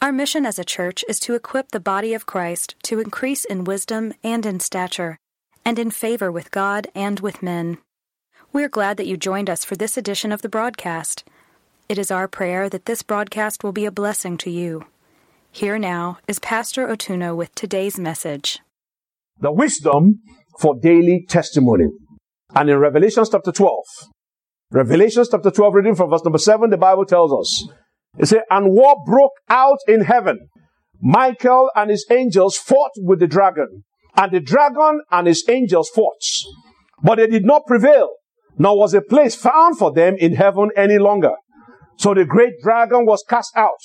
Our mission as a church is to equip the body of Christ to increase in wisdom and in stature, and in favor with God and with men. We're glad that you joined us for this edition of the broadcast. It is our prayer that this broadcast will be a blessing to you. Here now is Pastor Otuno with today's message. The wisdom for daily testimony. And in Revelation chapter 12, Revelation chapter 12, reading from verse number 7, the Bible tells us, it said, and war broke out in heaven. Michael and his angels fought with the dragon, and the dragon and his angels fought. But they did not prevail, nor was a place found for them in heaven any longer. So the great dragon was cast out,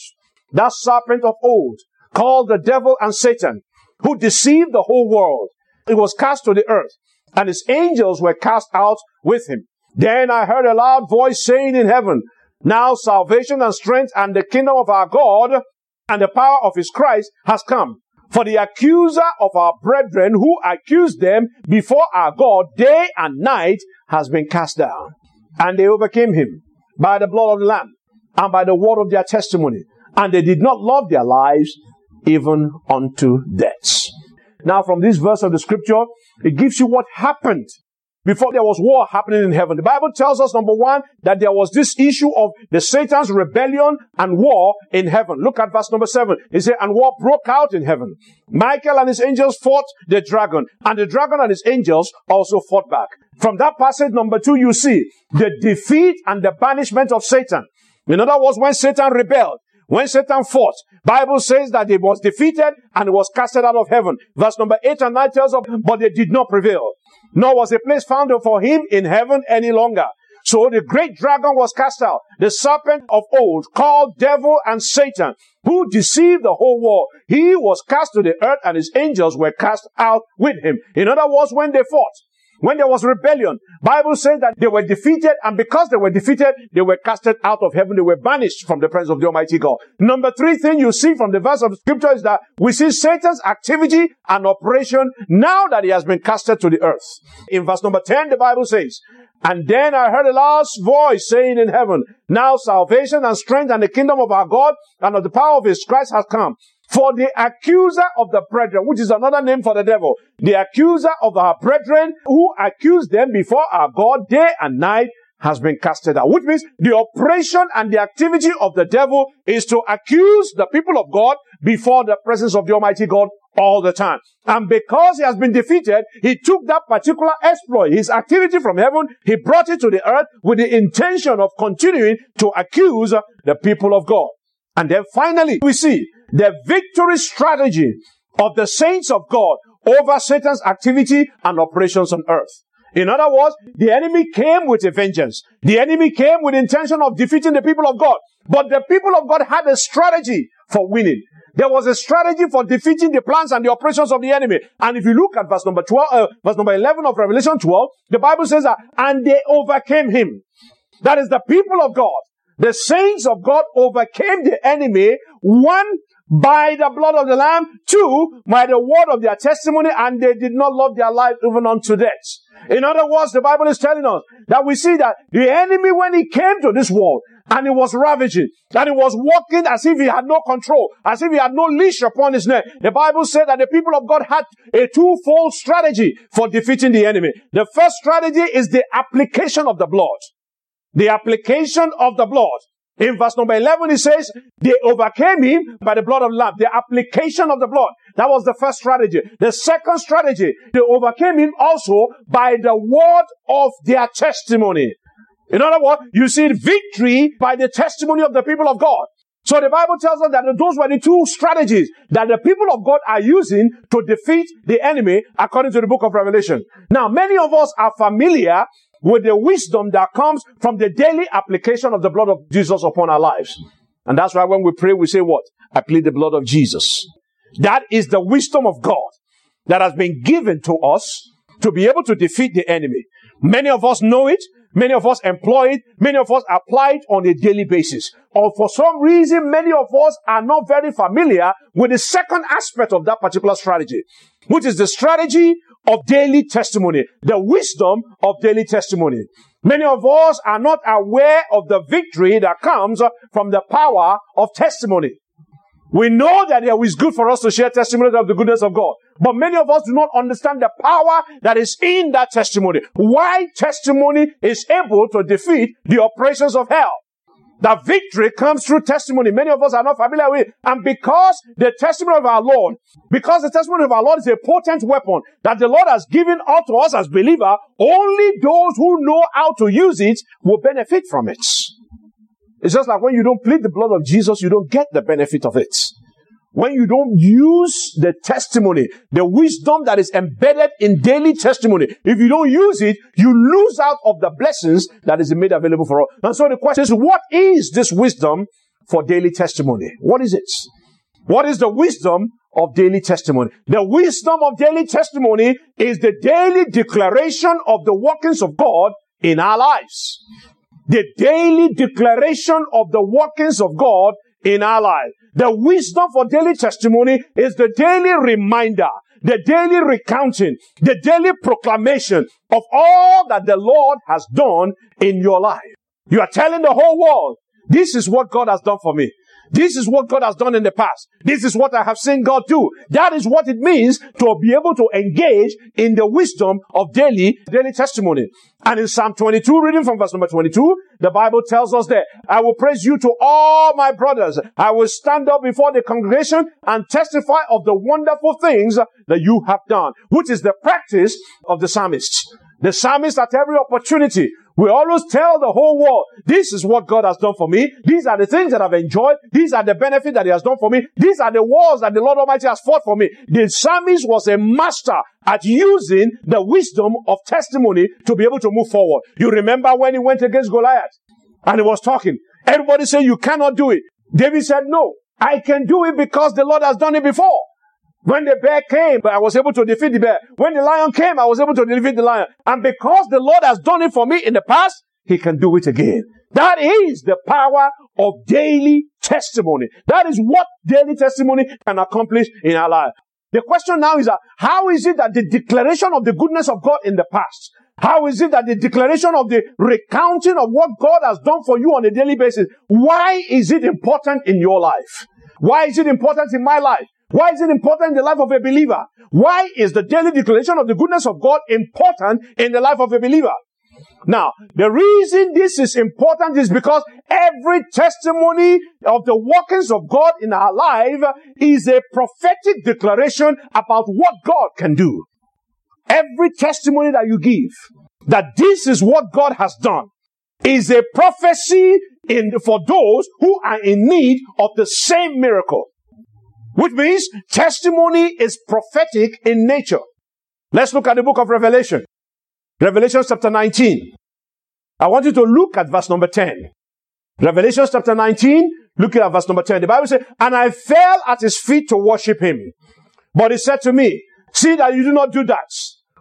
that serpent of old, called the devil and Satan, who deceived the whole world. It was cast to the earth, and his angels were cast out with him. Then I heard a loud voice saying in heaven, now salvation and strength and the kingdom of our God and the power of his Christ has come. For the accuser of our brethren who accused them before our God day and night has been cast down. And they overcame him by the blood of the Lamb and by the word of their testimony. And they did not love their lives even unto death. Now from this verse of the scripture, it gives you what happened before there was war happening in heaven. The Bible tells us, number one, that there was this issue of the Satan's rebellion and war in heaven. Look at verse number seven. It said, and war broke out in heaven. Michael and his angels fought the dragon, and the dragon and his angels also fought back. From that passage, number two, you see the defeat and the banishment of Satan. In other words, when Satan rebelled, when Satan fought, Bible says that he was defeated and was casted out of heaven. Verse number 8 and 9 tells us, but they did not prevail. Nor was a place found for him in heaven any longer. So the great dragon was cast out, the serpent of old, called devil and Satan, who deceived the whole world. He was cast to the earth and his angels were cast out with him. In other words, when they fought, when there was rebellion, Bible says that they were defeated, and because they were defeated, they were casted out of heaven. They were banished from the presence of the Almighty God. Number three thing you see from the verse of scripture is that we see Satan's activity and operation now that he has been casted to the earth. In verse number 10, the Bible says, and then I heard a loud voice saying in heaven, now salvation and strength and the kingdom of our God and of the power of his Christ has come. For the accuser of the brethren, which is another name for the devil, the accuser of our brethren who accused them before our God day and night has been casted out. Which means the operation and the activity of the devil is to accuse the people of God before the presence of the Almighty God all the time. And because he has been defeated, he took that particular exploit, his activity from heaven, he brought it to the earth with the intention of continuing to accuse the people of God. And then finally, we see the victory strategy of the saints of God over Satan's activity and operations on earth. In other words, the enemy came with a vengeance. The enemy came with intention of defeating the people of God. But the people of God had a strategy for winning. There was a strategy for defeating the plans and the operations of the enemy. And if you look at verse number 12, uh, verse number 11 of Revelation 12, the Bible says that, and they overcame him. That is the people of God. The saints of God overcame the enemy, one, by the blood of the Lamb, two, by the word of their testimony, and they did not love their life even unto death. In other words, the Bible is telling us that we see that the enemy, when he came to this world, and he was ravaging, and he was walking as if he had no control, as if he had no leash upon his neck. The Bible said that the people of God had a twofold strategy for defeating the enemy. The first strategy is the application of the blood. The application of the blood. In verse number 11, it says, they overcame him by the blood of Lamb. The application of the blood. That was the first strategy. The second strategy, they overcame him also by the word of their testimony. In other words, you see victory by the testimony of the people of God. So the Bible tells us that those were the two strategies that the people of God are using to defeat the enemy according to the book of Revelation. Now, many of us are familiar with the wisdom that comes from the daily application of the blood of Jesus upon our lives. And that's why when we pray, we say what? I plead the blood of Jesus. That is the wisdom of God that has been given to us to be able to defeat the enemy. Many of us know it. Many of us employ it. Many of us apply it on a daily basis. Or for some reason, many of us are not very familiar with the second aspect of that particular strategy, which is the strategy of daily testimony, the wisdom of daily testimony. Many of us are not aware of the victory that comes from the power of testimony. We know that it is good for us to share testimony of the goodness of God. But many of us do not understand the power that is in that testimony. Why testimony is able to defeat the operations of hell. That victory comes through testimony. Many of us are not familiar with. And because the testimony of our Lord, because the testimony of our Lord is a potent weapon that the Lord has given unto us as believer, only those who know how to use it will benefit from it. It's just like when you don't plead the blood of Jesus, you don't get the benefit of it. When you don't use the testimony, the wisdom that is embedded in daily testimony, if you don't use it, you lose out of the blessings that is made available for all. And so the question is, what is this wisdom for daily testimony? What is it? What is the wisdom of daily testimony? The wisdom of daily testimony is the daily declaration of the workings of God in our lives the daily declaration of the workings of God in our life. The wisdom for daily testimony is the daily reminder, the daily recounting, the daily proclamation of all that the Lord has done in your life. You are telling the whole world, this is what God has done for me. This is what God has done in the past. This is what I have seen God do. That is what it means to be able to engage in the wisdom of daily, daily testimony. And in Psalm 22, reading from verse number 22, the Bible tells us that I will praise you to all my brothers. I will stand up before the congregation and testify of the wonderful things that you have done, which is the practice of the psalmists. The psalmist at every opportunity we always tell the whole world, this is what God has done for me. These are the things that I've enjoyed. These are the benefits that He has done for me. These are the wars that the Lord Almighty has fought for me. The psalmist was a master at using the wisdom of testimony to be able to move forward. You remember when he went against Goliath and he was talking. Everybody said, you cannot do it. David said, no, I can do it because the Lord has done it before. When the bear came, I was able to defeat the bear. When the lion came, I was able to defeat the lion. And because the Lord has done it for me in the past, He can do it again. That is the power of daily testimony. That is what daily testimony can accomplish in our life. The question now is that how is it that the declaration of the goodness of God in the past, how is it that the declaration of the recounting of what God has done for you on a daily basis, why is it important in your life? Why is it important in my life? Why is it important in the life of a believer? Why is the daily declaration of the goodness of God important in the life of a believer? Now, the reason this is important is because every testimony of the workings of God in our life is a prophetic declaration about what God can do. Every testimony that you give that this is what God has done is a prophecy in, for those who are in need of the same miracle. Which means testimony is prophetic in nature. Let's look at the book of Revelation. Revelation chapter 19. I want you to look at verse number 10. Revelation chapter 19, look at verse number 10. The Bible says, And I fell at his feet to worship him. But he said to me, See that you do not do that.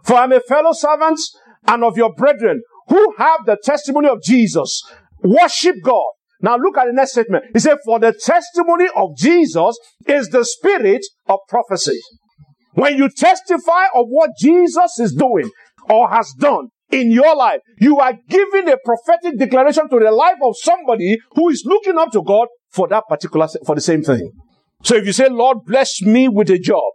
For I'm a fellow servant and of your brethren who have the testimony of Jesus. Worship God. Now look at the next statement. He said, for the testimony of Jesus is the spirit of prophecy. When you testify of what Jesus is doing or has done in your life, you are giving a prophetic declaration to the life of somebody who is looking up to God for that particular, for the same thing. So if you say, Lord, bless me with a job,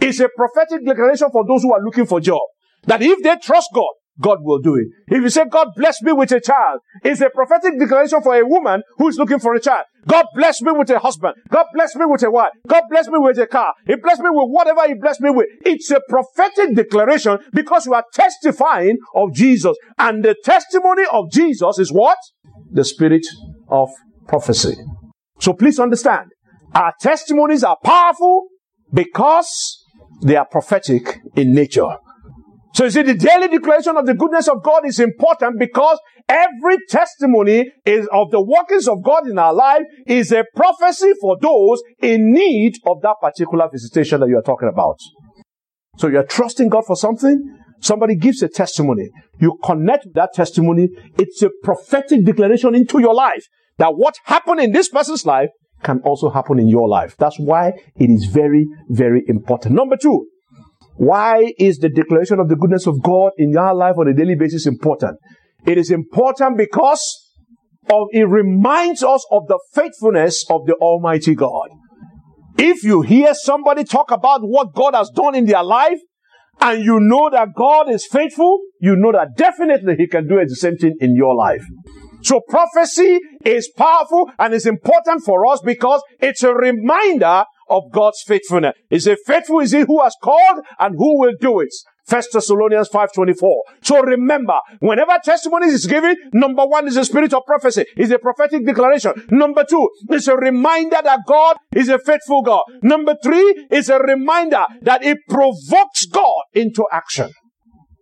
it's a prophetic declaration for those who are looking for job. That if they trust God, God will do it. If you say, God bless me with a child, it's a prophetic declaration for a woman who is looking for a child. God bless me with a husband. God bless me with a wife. God bless me with a car. He bless me with whatever He bless me with. It's a prophetic declaration because you are testifying of Jesus. And the testimony of Jesus is what? The spirit of prophecy. So please understand, our testimonies are powerful because they are prophetic in nature. So you see, the daily declaration of the goodness of God is important because every testimony is of the workings of God in our life is a prophecy for those in need of that particular visitation that you are talking about. So you're trusting God for something. Somebody gives a testimony. You connect that testimony. It's a prophetic declaration into your life that what happened in this person's life can also happen in your life. That's why it is very, very important. Number two, why is the declaration of the goodness of God in your life on a daily basis important? It is important because of, it reminds us of the faithfulness of the Almighty God. If you hear somebody talk about what God has done in their life, and you know that God is faithful, you know that definitely He can do the same thing in your life. So prophecy is powerful and is important for us because it's a reminder of God's faithfulness. Is it faithful is he who has called and who will do it? First Thessalonians 5.24. So remember, whenever testimony is given, number one is a spirit of prophecy. Is a prophetic declaration. Number two is a reminder that God is a faithful God. Number three is a reminder that it provokes God into action.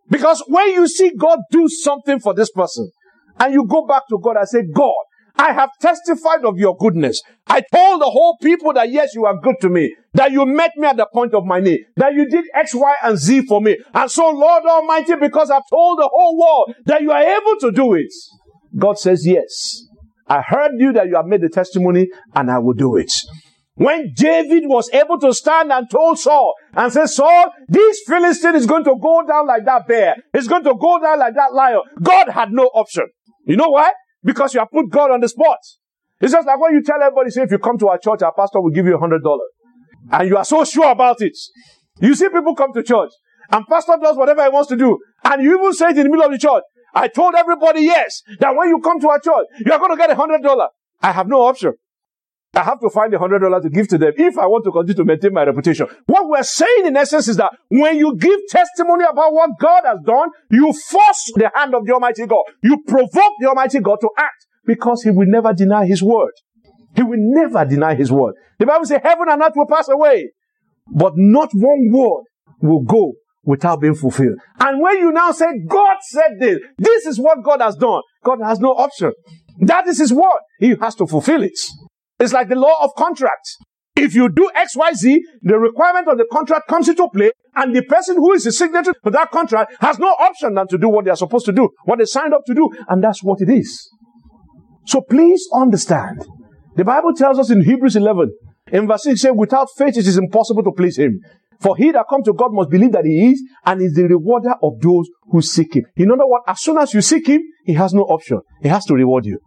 Because when you see God do something for this person, and you go back to God and say, God, I have testified of your goodness. I told the whole people that yes, you are good to me, that you met me at the point of my need, that you did X, Y, and Z for me. And so, Lord Almighty, because I've told the whole world that you are able to do it, God says, yes. I heard you that you have made the testimony and I will do it. When David was able to stand and told Saul and say, Saul, this Philistine is going to go down like that bear. It's going to go down like that lion. God had no option. You know why? Because you have put God on the spot. It's just like when you tell everybody, say, if you come to our church, our pastor will give you a hundred dollars. And you are so sure about it. You see people come to church and pastor does whatever he wants to do. And you even say it in the middle of the church. I told everybody yes, that when you come to our church, you are going to get a hundred dollars. I have no option. I have to find a hundred dollars to give to them if I want to continue to maintain my reputation. What we're saying in essence is that when you give testimony about what God has done, you force the hand of the Almighty God. You provoke the Almighty God to act because He will never deny His word. He will never deny His word. The Bible says heaven and earth will pass away, but not one word will go without being fulfilled. And when you now say, God said this, this is what God has done, God has no option. That is His word. He has to fulfill it. It's like the law of contracts. If you do XYZ, the requirement of the contract comes into play, and the person who is the signatory to that contract has no option than to do what they are supposed to do, what they signed up to do, and that's what it is. So please understand. The Bible tells us in Hebrews 11, in verse 6, say, without faith it is impossible to please Him. For he that comes to God must believe that He is, and is the rewarder of those who seek Him. In other words, as soon as you seek Him, He has no option. He has to reward you.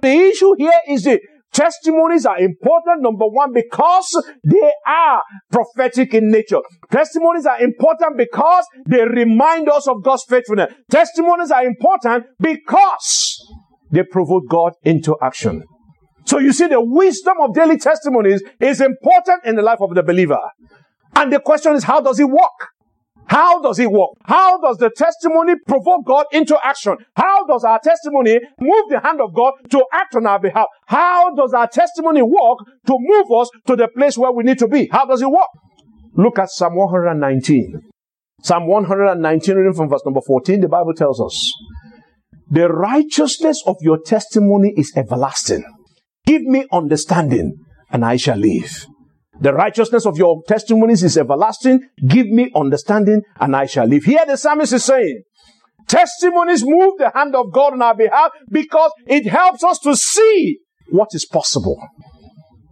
The issue here is the Testimonies are important, number one, because they are prophetic in nature. Testimonies are important because they remind us of God's faithfulness. Testimonies are important because they provoke God into action. So you see, the wisdom of daily testimonies is important in the life of the believer. And the question is, how does it work? How does it work? How does the testimony provoke God into action? How does our testimony move the hand of God to act on our behalf? How does our testimony work to move us to the place where we need to be? How does it work? Look at Psalm 119. Psalm 119, reading from verse number 14, the Bible tells us, The righteousness of your testimony is everlasting. Give me understanding, and I shall live. The righteousness of your testimonies is everlasting. Give me understanding and I shall live. Here the psalmist is saying, testimonies move the hand of God on our behalf because it helps us to see what is possible.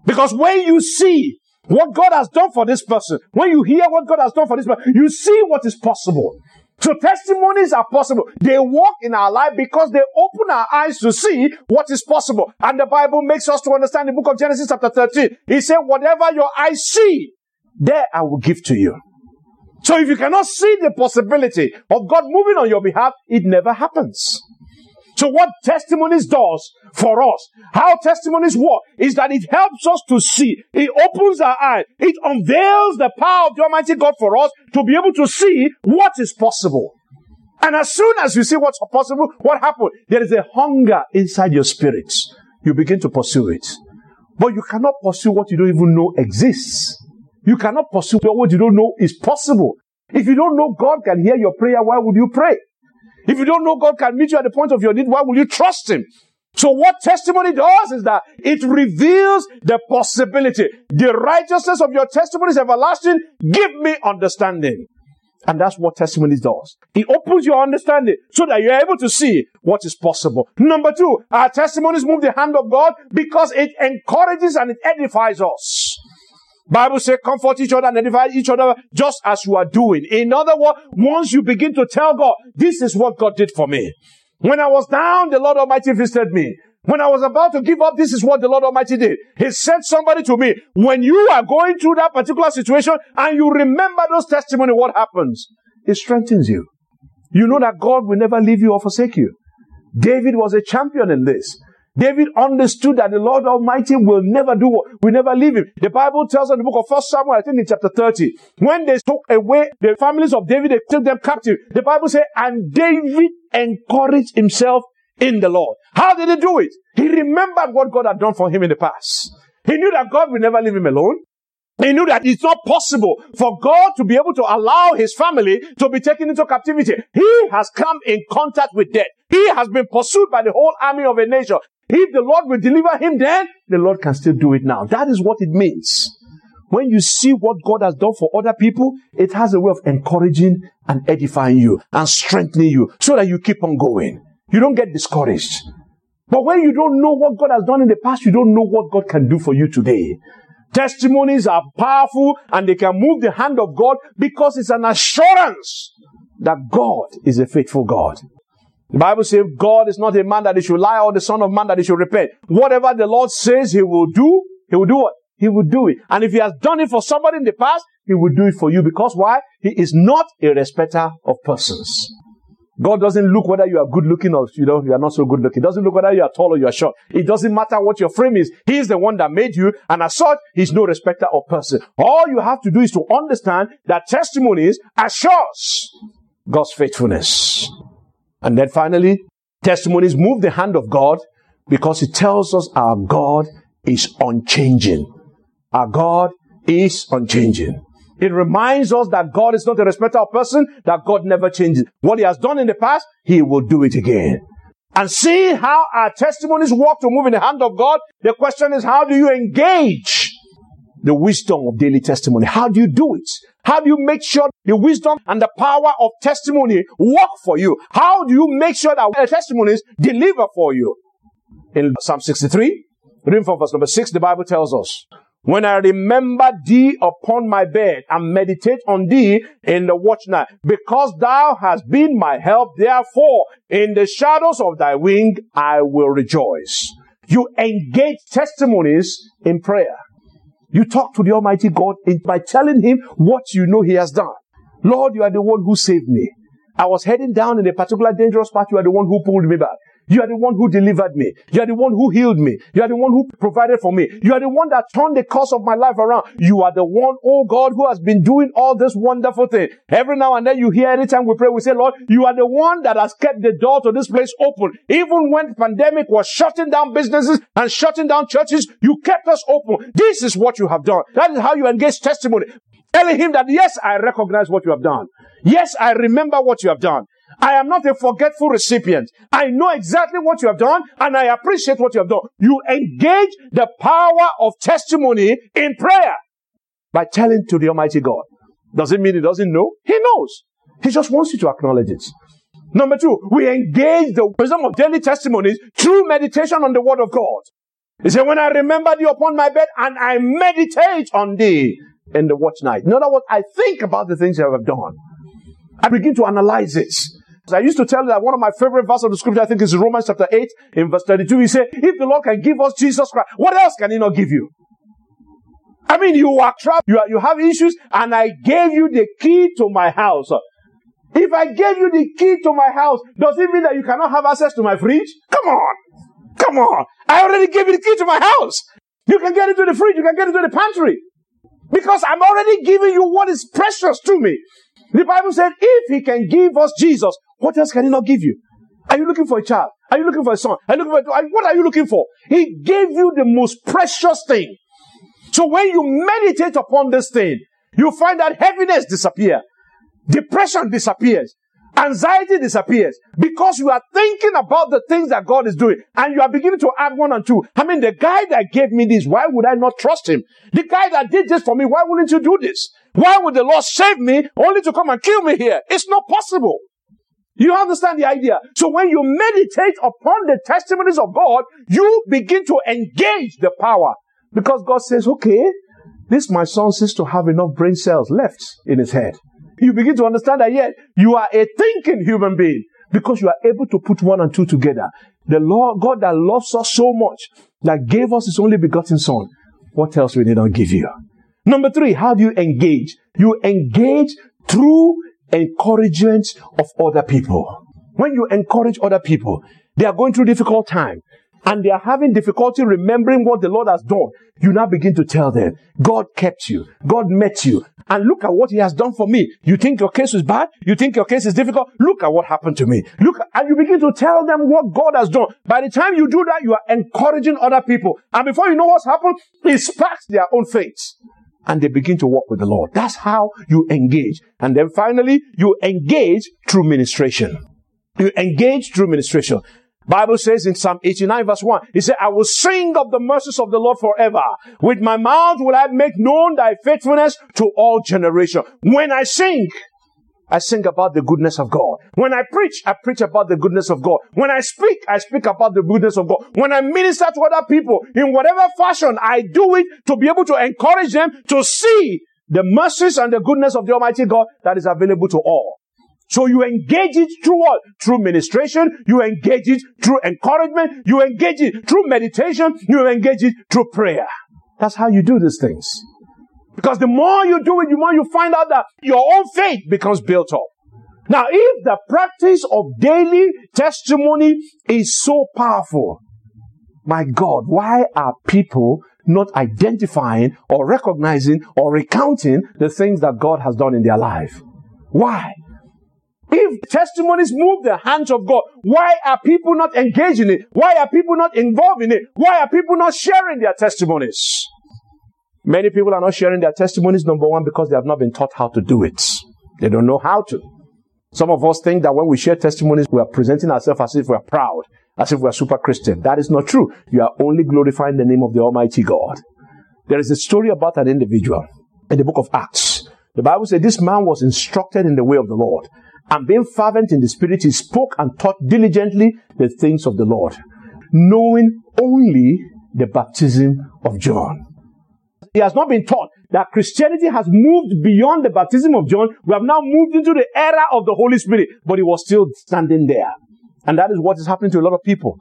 Because when you see what God has done for this person, when you hear what God has done for this person, you see what is possible. So testimonies are possible. They walk in our life because they open our eyes to see what is possible. And the Bible makes us to understand the book of Genesis chapter 13. He said, whatever your eyes see, there I will give to you. So if you cannot see the possibility of God moving on your behalf, it never happens. So what testimonies does for us, how testimonies work, is that it helps us to see. It opens our eyes. It unveils the power of the Almighty God for us to be able to see what is possible. And as soon as you see what's possible, what happens? There is a hunger inside your spirits. You begin to pursue it. But you cannot pursue what you don't even know exists. You cannot pursue what you don't know is possible. If you don't know God can hear your prayer, why would you pray? If you don't know God can meet you at the point of your need, why will you trust Him? So what testimony does is that it reveals the possibility. The righteousness of your testimony is everlasting. Give me understanding. And that's what testimony does. It opens your understanding so that you're able to see what is possible. Number two, our testimonies move the hand of God because it encourages and it edifies us. Bible says comfort each other and edify each other just as you are doing. In other words, once you begin to tell God, this is what God did for me. When I was down, the Lord Almighty visited me. When I was about to give up, this is what the Lord Almighty did. He sent somebody to me. When you are going through that particular situation and you remember those testimony, what happens? It strengthens you. You know that God will never leave you or forsake you. David was a champion in this. David understood that the Lord Almighty will never do, what, will never leave him. The Bible tells us in the book of First Samuel, I think in chapter 30, when they took away the families of David, they took them captive. The Bible says, and David encouraged himself in the Lord. How did he do it? He remembered what God had done for him in the past. He knew that God will never leave him alone. He knew that it's not possible for God to be able to allow his family to be taken into captivity. He has come in contact with death. He has been pursued by the whole army of a nation. If the Lord will deliver him then, the Lord can still do it now. That is what it means. When you see what God has done for other people, it has a way of encouraging and edifying you and strengthening you so that you keep on going. You don't get discouraged. But when you don't know what God has done in the past, you don't know what God can do for you today. Testimonies are powerful and they can move the hand of God because it's an assurance that God is a faithful God. The Bible says God is not a man that he should lie or the son of man that he should repent. Whatever the Lord says he will do, he will do what? He will do it. And if he has done it for somebody in the past, he will do it for you because why? He is not a respecter of persons. God doesn't look whether you are good looking or you know you are not so good looking. Doesn't look whether you are tall or you are short. It doesn't matter what your frame is. He is the one that made you, and as such, he's no respecter of person. All you have to do is to understand that testimonies assures God's faithfulness. And then finally, testimonies move the hand of God because it tells us our God is unchanging. Our God is unchanging. It reminds us that God is not a respecter of person, that God never changes. What He has done in the past, He will do it again. And see how our testimonies work to move in the hand of God. The question is, how do you engage the wisdom of daily testimony? How do you do it? How do you make sure the wisdom and the power of testimony work for you? How do you make sure that the testimonies deliver for you? In Psalm 63, reading from verse number 6, the Bible tells us, when I remember thee upon my bed and meditate on thee in the watch night, because thou hast been my help, therefore in the shadows of thy wing I will rejoice. You engage testimonies in prayer. You talk to the Almighty God by telling Him what you know He has done. Lord, you are the one who saved me. I was heading down in a particular dangerous path. You are the one who pulled me back. You are the one who delivered me. You are the one who healed me. You are the one who provided for me. You are the one that turned the course of my life around. You are the one, oh God, who has been doing all this wonderful thing. Every now and then you hear anytime we pray, we say, Lord, you are the one that has kept the door to this place open. Even when pandemic was shutting down businesses and shutting down churches, you kept us open. This is what you have done. That is how you engage testimony. Telling him that, yes, I recognize what you have done. Yes, I remember what you have done. I am not a forgetful recipient. I know exactly what you have done and I appreciate what you have done. You engage the power of testimony in prayer by telling to the Almighty God. Does it mean he doesn't know? He knows. He just wants you to acknowledge it. Number two, we engage the wisdom of daily testimonies through meditation on the word of God. He said, when I remember thee upon my bed and I meditate on thee in the watch night. In other words, I think about the things I have done. I begin to analyze it. I used to tell you that one of my favorite verses of the scripture, I think, is Romans chapter 8, in verse 32. He said, If the Lord can give us Jesus Christ, what else can He not give you? I mean, you are trapped, you, are, you have issues, and I gave you the key to my house. If I gave you the key to my house, does it mean that you cannot have access to my fridge? Come on. Come on. I already gave you the key to my house. You can get into the fridge, you can get into the pantry. Because I'm already giving you what is precious to me. The Bible said, if he can give us Jesus, what else can he not give you? Are you looking for a child? Are you looking for a son? Are you looking for, what are you looking for? He gave you the most precious thing. So when you meditate upon this thing, you find that heaviness disappear. Depression disappears. Anxiety disappears because you are thinking about the things that God is doing and you are beginning to add one and two. I mean, the guy that gave me this, why would I not trust him? The guy that did this for me, why wouldn't you do this? Why would the Lord save me only to come and kill me here? It's not possible. You understand the idea? So when you meditate upon the testimonies of God, you begin to engage the power because God says, okay, this my son seems to have enough brain cells left in his head you begin to understand that yet you are a thinking human being because you are able to put one and two together. The Lord, God that loves us so much, that gave us his only begotten son. What else will he not give you? Number three, how do you engage? You engage through encouragement of other people. When you encourage other people, they are going through difficult time and they are having difficulty remembering what the Lord has done, you now begin to tell them, God kept you. God met you. And look at what he has done for me. You think your case is bad? You think your case is difficult? Look at what happened to me. Look, and you begin to tell them what God has done. By the time you do that, you are encouraging other people. And before you know what's happened, it sparks their own faith. And they begin to walk with the Lord. That's how you engage. And then finally, you engage through ministration. You engage through ministration. Bible says in Psalm 89 verse 1, He said, I will sing of the mercies of the Lord forever. With my mouth will I make known thy faithfulness to all generations. When I sing, I sing about the goodness of God. When I preach, I preach about the goodness of God. When I speak, I speak about the goodness of God. When I minister to other people, in whatever fashion, I do it to be able to encourage them to see the mercies and the goodness of the Almighty God that is available to all. So you engage it through what? Through ministration. You engage it through encouragement. You engage it through meditation. You engage it through prayer. That's how you do these things. Because the more you do it, the more you find out that your own faith becomes built up. Now, if the practice of daily testimony is so powerful, my God, why are people not identifying or recognizing or recounting the things that God has done in their life? Why? If testimonies move the hands of God, why are people not engaged in it? Why are people not involved in it? Why are people not sharing their testimonies? Many people are not sharing their testimonies, number one, because they have not been taught how to do it. They don't know how to. Some of us think that when we share testimonies, we are presenting ourselves as if we are proud, as if we are super Christian. That is not true. You are only glorifying the name of the Almighty God. There is a story about an individual in the book of Acts. The Bible says this man was instructed in the way of the Lord and being fervent in the spirit, he spoke and taught diligently the things of the Lord, knowing only the baptism of John. He has not been taught that Christianity has moved beyond the baptism of John. We have now moved into the era of the Holy Spirit, but he was still standing there. And that is what is happening to a lot of people.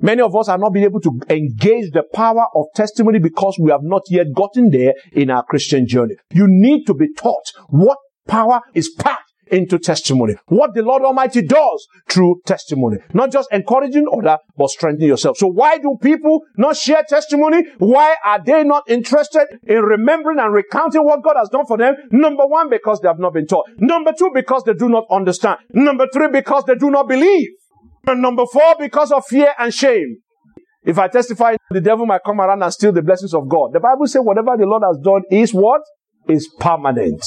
Many of us have not been able to engage the power of testimony because we have not yet gotten there in our Christian journey. You need to be taught what power is packed into testimony. What the Lord Almighty does through testimony. Not just encouraging other, but strengthening yourself. So why do people not share testimony? Why are they not interested in remembering and recounting what God has done for them? Number one, because they have not been taught. Number two, because they do not understand. Number three, because they do not believe. And number four, because of fear and shame. If I testify, the devil might come around and steal the blessings of God. The Bible says whatever the Lord has done is what? Is permanent.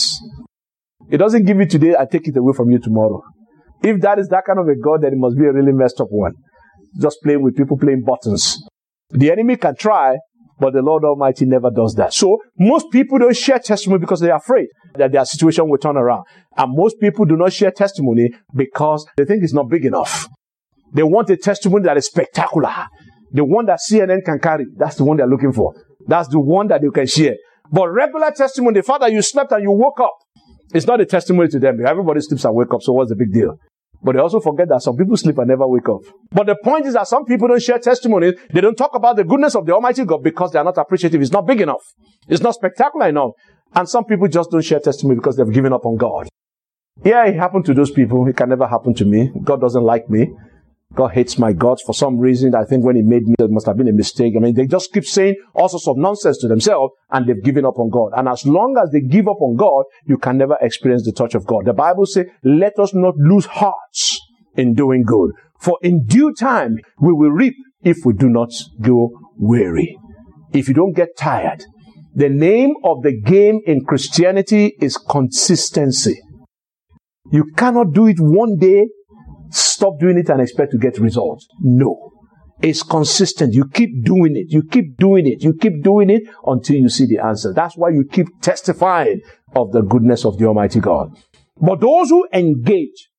It doesn't give you today, I take it away from you tomorrow. If that is that kind of a God, then it must be a really messed up one. Just playing with people playing buttons. The enemy can try, but the Lord Almighty never does that. So most people don't share testimony because they are afraid that their situation will turn around. And most people do not share testimony because they think it's not big enough. They want a testimony that is spectacular. The one that CNN can carry. That's the one they're looking for. That's the one that you can share. But regular testimony, the fact that you slept and you woke up, it's not a testimony to them. Everybody sleeps and wake up, so what's the big deal? But they also forget that some people sleep and never wake up. But the point is that some people don't share testimonies. They don't talk about the goodness of the Almighty God because they are not appreciative. It's not big enough. It's not spectacular enough. And some people just don't share testimony because they've given up on God. Yeah, it happened to those people. It can never happen to me. God doesn't like me. God hates my gods for some reason. I think when he made me, there must have been a mistake. I mean, they just keep saying all sorts of nonsense to themselves and they've given up on God. And as long as they give up on God, you can never experience the touch of God. The Bible says, let us not lose hearts in doing good. For in due time, we will reap if we do not go weary. If you don't get tired. The name of the game in Christianity is consistency. You cannot do it one day, stop doing it and expect to get results. No. It's consistent. You keep doing it. You keep doing it. You keep doing it until you see the answer. That's why you keep testifying of the goodness of the Almighty God. But those who engage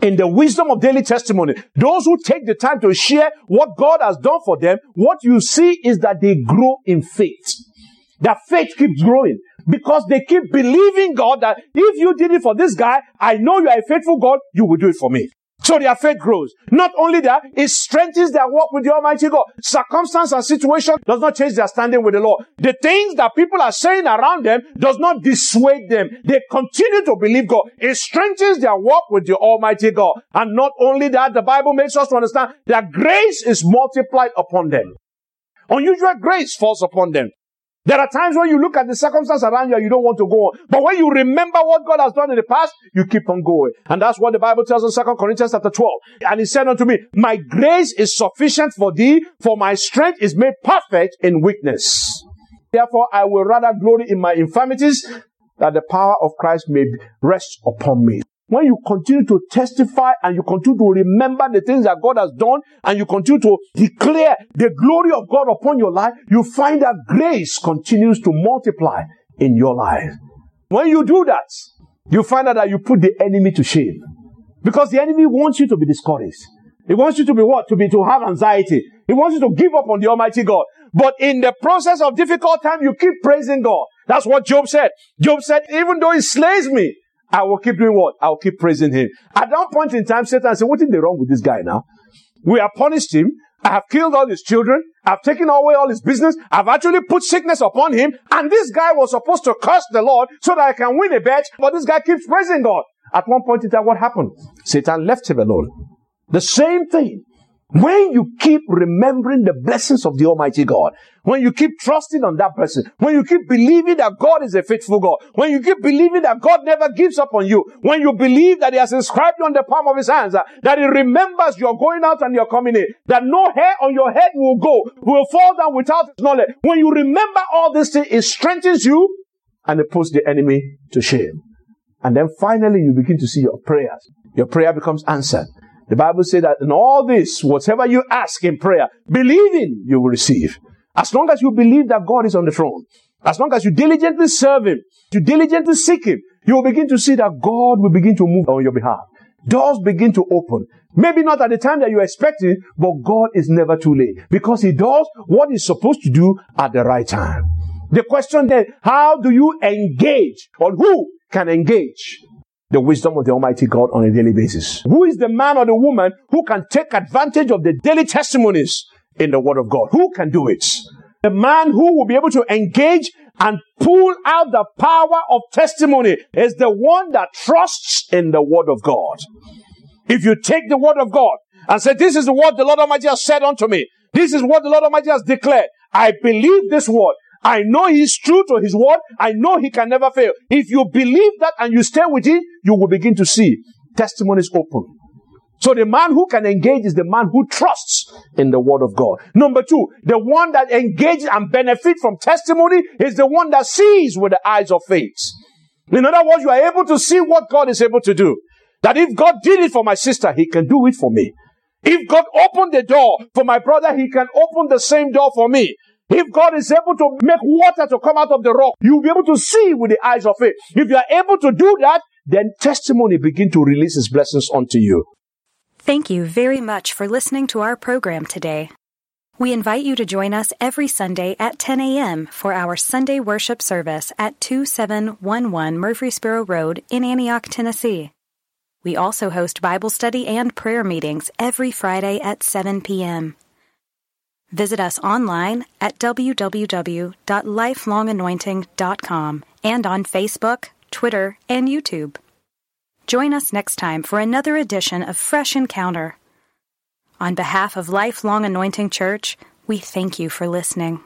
in the wisdom of daily testimony, those who take the time to share what God has done for them, what you see is that they grow in faith. Their faith keeps growing because they keep believing God that if you did it for this guy, I know you are a faithful God, you will do it for me. So their faith grows. Not only that, it strengthens their walk with the Almighty God. Circumstance and situation does not change their standing with the Lord. The things that people are saying around them does not dissuade them. They continue to believe God. It strengthens their walk with the Almighty God. And not only that, the Bible makes us to understand that grace is multiplied upon them. Unusual grace falls upon them. There are times when you look at the circumstance around you and you don't want to go on. But when you remember what God has done in the past, you keep on going. And that's what the Bible tells in 2 Corinthians chapter 12. And he said unto me, My grace is sufficient for thee, for my strength is made perfect in weakness. Therefore, I will rather glory in my infirmities, that the power of Christ may rest upon me. When you continue to testify and you continue to remember the things that God has done and you continue to declare the glory of God upon your life, you find that grace continues to multiply in your life. When you do that, you find out that you put the enemy to shame. Because the enemy wants you to be discouraged. He wants you to be what? To be, to have anxiety. He wants you to give up on the Almighty God. But in the process of difficult time, you keep praising God. That's what Job said. Job said, even though he slays me, I will keep doing what? I will keep praising him. At that point in time, Satan said, what is the wrong with this guy now? We have punished him. I have killed all his children. I've taken away all his business. I've actually put sickness upon him. And this guy was supposed to curse the Lord so that I can win a bet. But this guy keeps praising God. At one point in time, what happened? Satan left him alone. The same thing when you keep remembering the blessings of the Almighty God, when you keep trusting on that person, when you keep believing that God is a faithful God, when you keep believing that God never gives up on you, when you believe that He has inscribed you on the palm of His hands, uh, that He remembers you're going out and you're coming in, that no hair on your head will go, will fall down without His knowledge. When you remember all these things, it strengthens you and it puts the enemy to shame. And then finally you begin to see your prayers. Your prayer becomes answered. The Bible says that in all this, whatever you ask in prayer, believing you will receive. As long as you believe that God is on the throne, as long as you diligently serve Him, you diligently seek Him, you will begin to see that God will begin to move on your behalf. Doors begin to open. Maybe not at the time that you expect it, but God is never too late because He does what He's supposed to do at the right time. The question then, how do you engage or who can engage the wisdom of the Almighty God on a daily basis. Who is the man or the woman who can take advantage of the daily testimonies in the Word of God? Who can do it? The man who will be able to engage and pull out the power of testimony is the one that trusts in the Word of God. If you take the Word of God and say, This is the word the Lord Almighty has said unto me, this is what the Lord Almighty has declared. I believe this word. I know he's true to his word. I know he can never fail. If you believe that and you stay with it, you will begin to see testimonies open. So the man who can engage is the man who trusts in the word of God. Number two, the one that engages and benefits from testimony is the one that sees with the eyes of faith. In other words, you are able to see what God is able to do. That if God did it for my sister, he can do it for me. If God opened the door for my brother, he can open the same door for me. If God is able to make water to come out of the rock, you'll be able to see with the eyes of faith. If you are able to do that, then testimony begin to release his blessings unto you. Thank you very much for listening to our program today. We invite you to join us every Sunday at 10 a.m. for our Sunday worship service at 2711 Murfreesboro Road in Antioch, Tennessee. We also host Bible study and prayer meetings every Friday at 7 p.m. Visit us online at www.lifelonganointing.com and on Facebook, Twitter, and YouTube. Join us next time for another edition of Fresh Encounter. On behalf of Lifelong Anointing Church, we thank you for listening.